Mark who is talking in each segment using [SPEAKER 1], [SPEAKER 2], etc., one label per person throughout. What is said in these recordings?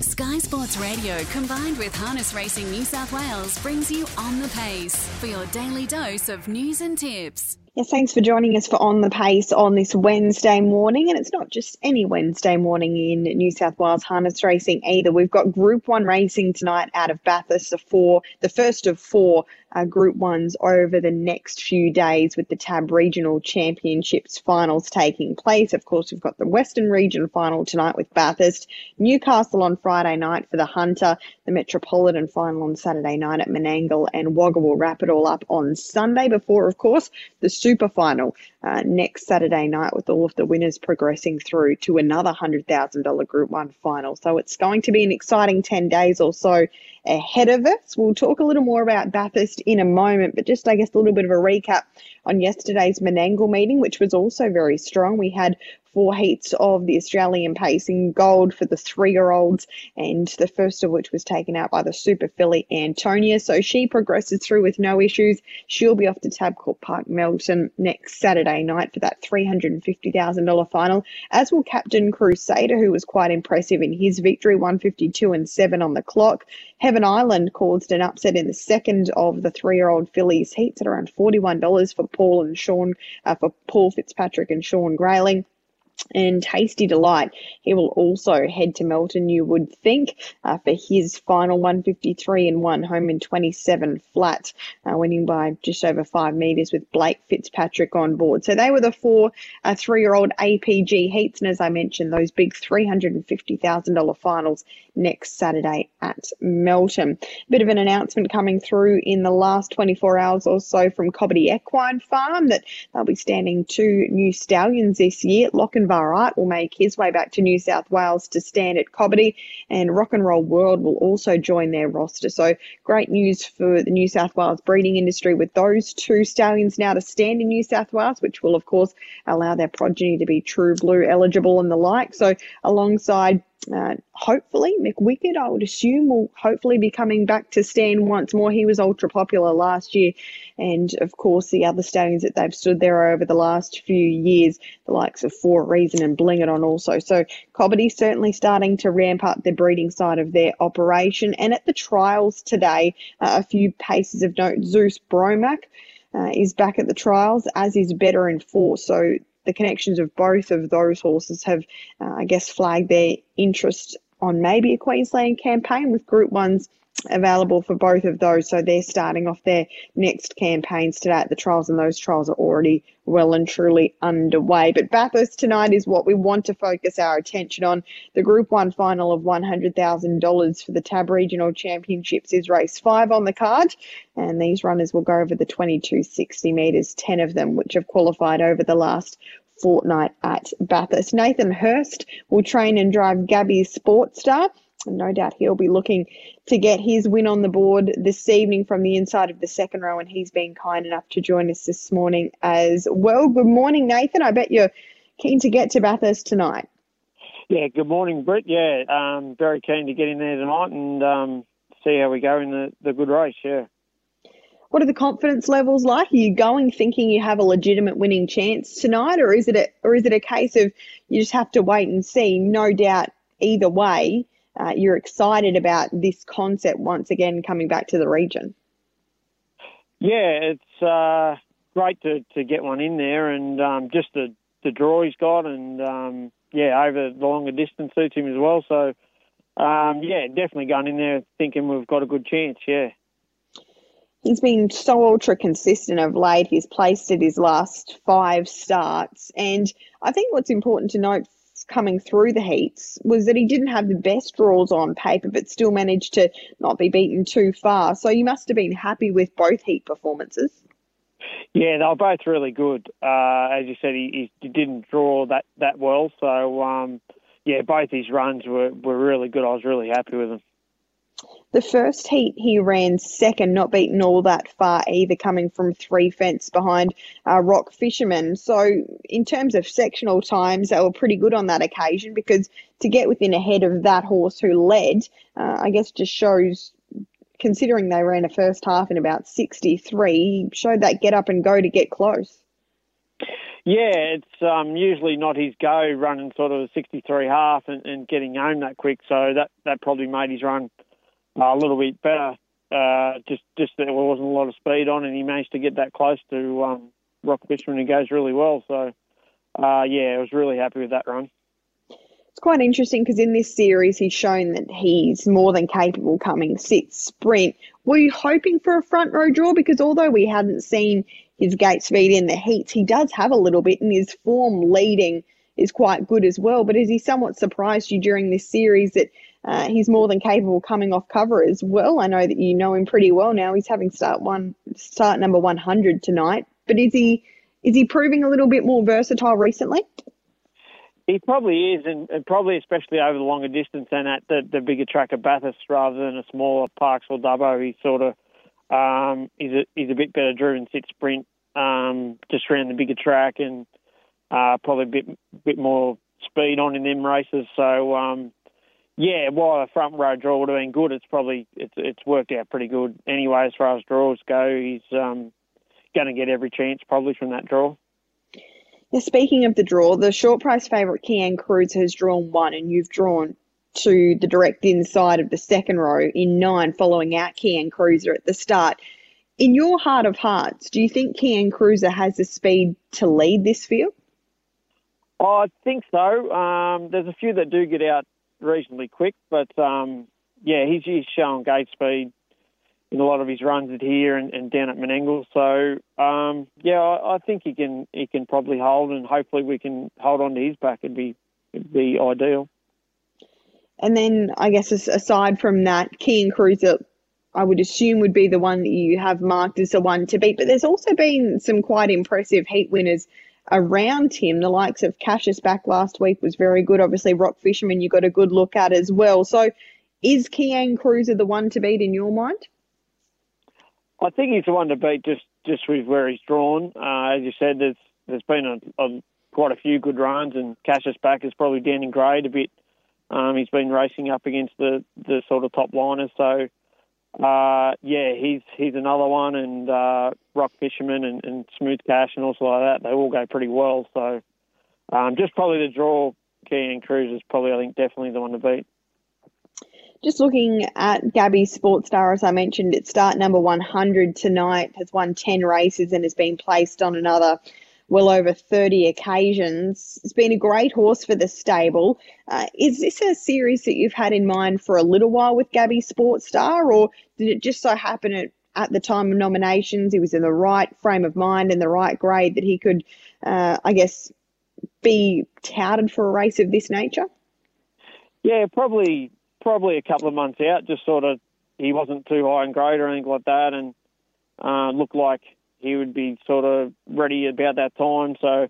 [SPEAKER 1] Sky Sports Radio combined with Harness Racing New South Wales brings you On the Pace for your daily dose of news and tips.
[SPEAKER 2] Yes, thanks for joining us for On the Pace on this Wednesday morning. And it's not just any Wednesday morning in New South Wales harness racing either. We've got Group 1 racing tonight out of Bathurst, the, four, the first of four uh, Group 1s over the next few days with the TAB Regional Championships finals taking place. Of course, we've got the Western Region final tonight with Bathurst, Newcastle on Friday night for the Hunter, the Metropolitan final on Saturday night at Menangle, and Wagga will wrap it all up on Sunday before, of course, the Super Final uh, next Saturday night with all of the winners progressing through to another $100,000 Group 1 final. So it's going to be an exciting 10 days or so ahead of us. We'll talk a little more about Bathurst in a moment, but just, I guess, a little bit of a recap on yesterday's Menangle meeting, which was also very strong. We had four heats of the Australian pacing gold for the three year olds, and the first of which was taken out by the super filly Antonia. So she progresses through with no issues. She'll be off to Tabcorp Park Melton next Saturday night for that $350,000 final, as will Captain Crusader, who was quite impressive in his victory, 152 and 7 on the clock. Heaven Island caused an upset in the second of the three year old fillies heats at around $41 for Paul and Sean, uh, for Paul Fitzpatrick and Sean Grayling and Tasty Delight. He will also head to Melton, you would think, uh, for his final 153 and one home in 27 flat, uh, winning by just over five metres with Blake Fitzpatrick on board. So they were the four uh, three year old APG heats. And as I mentioned, those big $350,000 finals next Saturday at Melton. A Bit of an announcement coming through in the last 24 hours or so from Cobbitty Equine Farm that they'll be standing two new stallions this year. Lochinvar will make his way back to New South Wales to stand at Cobbitty, and Rock and Roll World will also join their roster. So great news for the New South Wales breeding industry with those two stallions now to stand in New South Wales, which will of course allow their progeny to be true blue eligible and the like. So alongside uh, hopefully, Mick Wicked, I would assume, will hopefully be coming back to stand once more. He was ultra popular last year, and of course, the other stallions that they've stood there over the last few years, the likes of For Reason and Bling It On, also. So, Cobbitty certainly starting to ramp up the breeding side of their operation. And at the trials today, uh, a few paces of note Zeus Bromac. Uh, is back at the trials, as is Better in Four. So the connections of both of those horses have, uh, I guess, flagged their interest on maybe a Queensland campaign with Group Ones available for both of those. So they're starting off their next campaigns today at the trials, and those trials are already well and truly underway. But Bathurst tonight is what we want to focus our attention on. The Group 1 final of $100,000 for the TAB Regional Championships is race 5 on the card, and these runners will go over the 2260 metres, 10 of them which have qualified over the last fortnight at Bathurst. Nathan Hurst will train and drive Gabby's Sportstar. And no doubt he'll be looking to get his win on the board this evening from the inside of the second row, and he's been kind enough to join us this morning as well. Good morning, Nathan. I bet you're keen to get to Bathurst tonight.
[SPEAKER 3] Yeah, good morning, Britt. Yeah, um, very keen to get in there tonight and um, see how we go in the, the good race. Yeah.
[SPEAKER 2] What are the confidence levels like? Are you going thinking you have a legitimate winning chance tonight, or is it a, or is it a case of you just have to wait and see? No doubt, either way, uh, you're excited about this concept once again coming back to the region.
[SPEAKER 3] Yeah, it's uh, great to, to get one in there, and um, just the the draw he's got, and um, yeah, over the longer distance suits him as well. So um, yeah, definitely going in there thinking we've got a good chance. Yeah.
[SPEAKER 2] He's been so ultra consistent of late. He's placed at his last five starts. And I think what's important to note coming through the heats was that he didn't have the best draws on paper, but still managed to not be beaten too far. So you must have been happy with both heat performances.
[SPEAKER 3] Yeah, they were both really good. Uh, as you said, he, he, didn't draw that, that well. So, um, yeah, both his runs were, were really good. I was really happy with them.
[SPEAKER 2] The first heat he ran second, not beaten all that far either, coming from three fence behind uh, Rock Fisherman. So, in terms of sectional times, they were pretty good on that occasion because to get within ahead of that horse who led, uh, I guess just shows, considering they ran a first half in about 63, showed that get up and go to get close.
[SPEAKER 3] Yeah, it's um, usually not his go running sort of a 63 half and, and getting home that quick. So that, that probably made his run a little bit better. Uh, just just there wasn't a lot of speed on, and he managed to get that close to um, Rock Fisherman, who goes really well. So uh, yeah, I was really happy with that run.
[SPEAKER 2] It's quite interesting because in this series he's shown that he's more than capable coming sit sprint. Were you hoping for a front row draw? Because although we hadn't seen his gate speed in the heats, he does have a little bit, and his form leading is quite good as well. But has he somewhat surprised you during this series that uh, he's more than capable coming off cover as well? I know that you know him pretty well now. He's having start one, start number 100 tonight. But is he is he proving a little bit more versatile recently?
[SPEAKER 3] He probably is, and, and, probably especially over the longer distance and at the, the bigger track of Bathurst rather than a smaller Parkes or Dubbo. He's sort of um, he's a he's a bit better driven sit sprint um, just around the bigger track and uh, probably a bit bit more speed on in them races. So um, yeah, while a front row draw would have been good, it's probably it's it's worked out pretty good anyway as far as draws go. He's um, going to get every chance probably from that draw.
[SPEAKER 2] Now, speaking of the draw, the short price favourite Kian Cruz has drawn one, and you've drawn to the direct inside of the second row in nine, following out Kian Cruiser at the start. In your heart of hearts, do you think Kian Cruiser has the speed to lead this field?
[SPEAKER 3] I think so. Um, there's a few that do get out reasonably quick, but um, yeah, he's, he's showing gate speed in a lot of his runs at here and, and down at Menangle. So um, yeah, I, I, think he can he can probably hold, and hopefully we can hold on to his back. It'd be it'd be ideal.
[SPEAKER 2] And then I guess aside from that, Kian Cruiser, I would assume would be the one that you have marked as the one to beat. But there's also been some quite impressive heat winners around him. The likes of Cassius back last week was very good. Obviously, Rock Fisherman you got a good look at as well. So, is Kian Cruiser the one to beat in your mind?
[SPEAKER 3] I think he's the one to beat just just with where he's drawn. Uh, as you said, there's there's been a, a, quite a few good runs, and Cassius back is probably down in grade a bit. Um, he's been racing up against the, the sort of top liners, so uh, yeah, he's he's another one, and uh, Rock Fisherman and, and Smooth Cash and also like that. They all go pretty well, so um, just probably the draw. Kian Cruz is probably, I think, definitely the one to beat.
[SPEAKER 2] Just looking at Gabby's Sports Star, as I mentioned, it's start number 100 tonight, has won 10 races and has been placed on another well over 30 occasions. It's been a great horse for the stable. Uh, is this a series that you've had in mind for a little while with Gabby Sportstar, or did it just so happen at, at the time of nominations he was in the right frame of mind and the right grade that he could, uh, I guess, be touted for a race of this nature?
[SPEAKER 3] Yeah, probably probably a couple of months out. Just sort of, he wasn't too high in grade or anything like that, and uh, looked like he would be sort of ready about that time. So,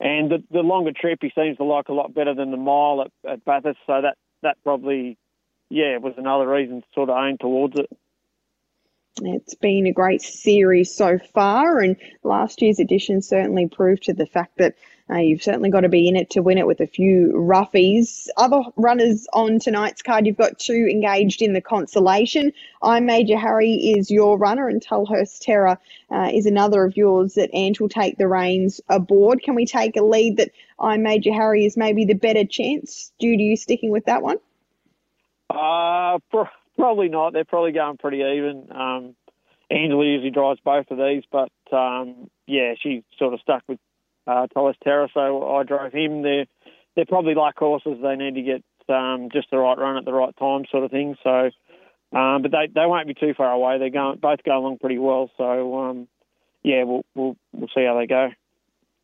[SPEAKER 3] and the, the longer trip he seems to like a lot better than the mile at, at Bathurst. So that that probably, yeah, was another reason to sort of aim towards it.
[SPEAKER 2] It's been a great series so far, and last year's edition certainly proved to the fact that uh, you've certainly got to be in it to win it with a few roughies. Other runners on tonight's card, you've got two engaged in the consolation. I Major Harry is your runner, and Tulhurst Terror uh, is another of yours that Ant will take the reins aboard. Can we take a lead that I Major Harry is maybe the better chance due to you sticking with that one?
[SPEAKER 3] Uh, pro- probably not. They're probably going pretty even. Um, Angela usually drives both of these, but um, yeah, she sort of stuck with uh, Thomas Terra, so I drove him. They're they're probably like horses. They need to get um, just the right run at the right time, sort of thing. So, um, but they they won't be too far away. They're going both go along pretty well. So, um, yeah, we'll we'll we'll see how they go.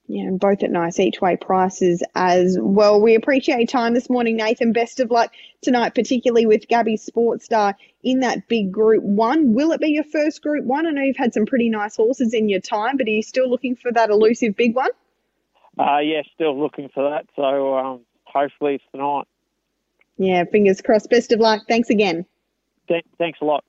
[SPEAKER 2] Yeah, and both at nice each way prices as well. We appreciate time this morning, Nathan. Best of luck tonight, particularly with Gabby Sports Star in that big group one. Will it be your first group one? I know you've had some pretty nice horses in your time, but are you still looking for that elusive big one?
[SPEAKER 3] Uh, yeah, still looking for that. So um, hopefully it's tonight.
[SPEAKER 2] Yeah, fingers crossed. Best of luck. Thanks again.
[SPEAKER 3] Th- thanks a lot.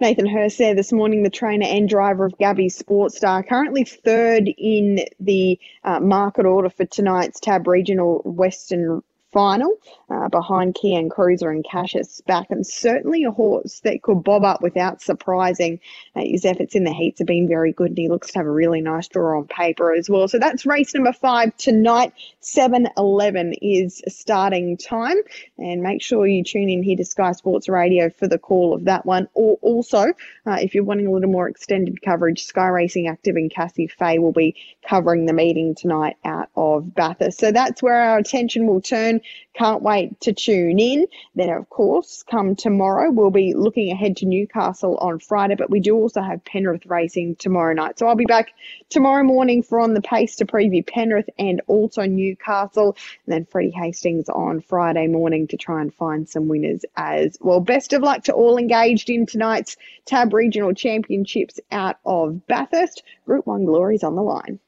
[SPEAKER 2] Nathan Hurst there this morning, the trainer and driver of Gabby Sportstar, currently third in the uh, market order for tonight's Tab Regional Western final uh, behind Kian Cruiser and Cassius back, and certainly a horse that could bob up without surprising. Uh, his efforts in the heats have been very good, and he looks to have a really nice draw on paper as well. So that's race number five tonight. 7 11 is starting time, and make sure you tune in here to Sky Sports Radio for the call of that one. Or also, uh, if you're wanting a little more extended coverage, Sky Racing Active and Cassie Fay will be covering the meeting tonight out of Bathurst. So that's where our attention will turn. Can't wait to tune in. Then, of course, come tomorrow, we'll be looking ahead to Newcastle on Friday, but we do also have Penrith racing tomorrow night. So I'll be back tomorrow morning for On the Pace to preview Penrith and also Newcastle. And then Freddie Hastings on Friday morning to try and find some winners as well. Best of luck to all engaged in tonight's TAB Regional Championships out of Bathurst. Group 1 glories on the line.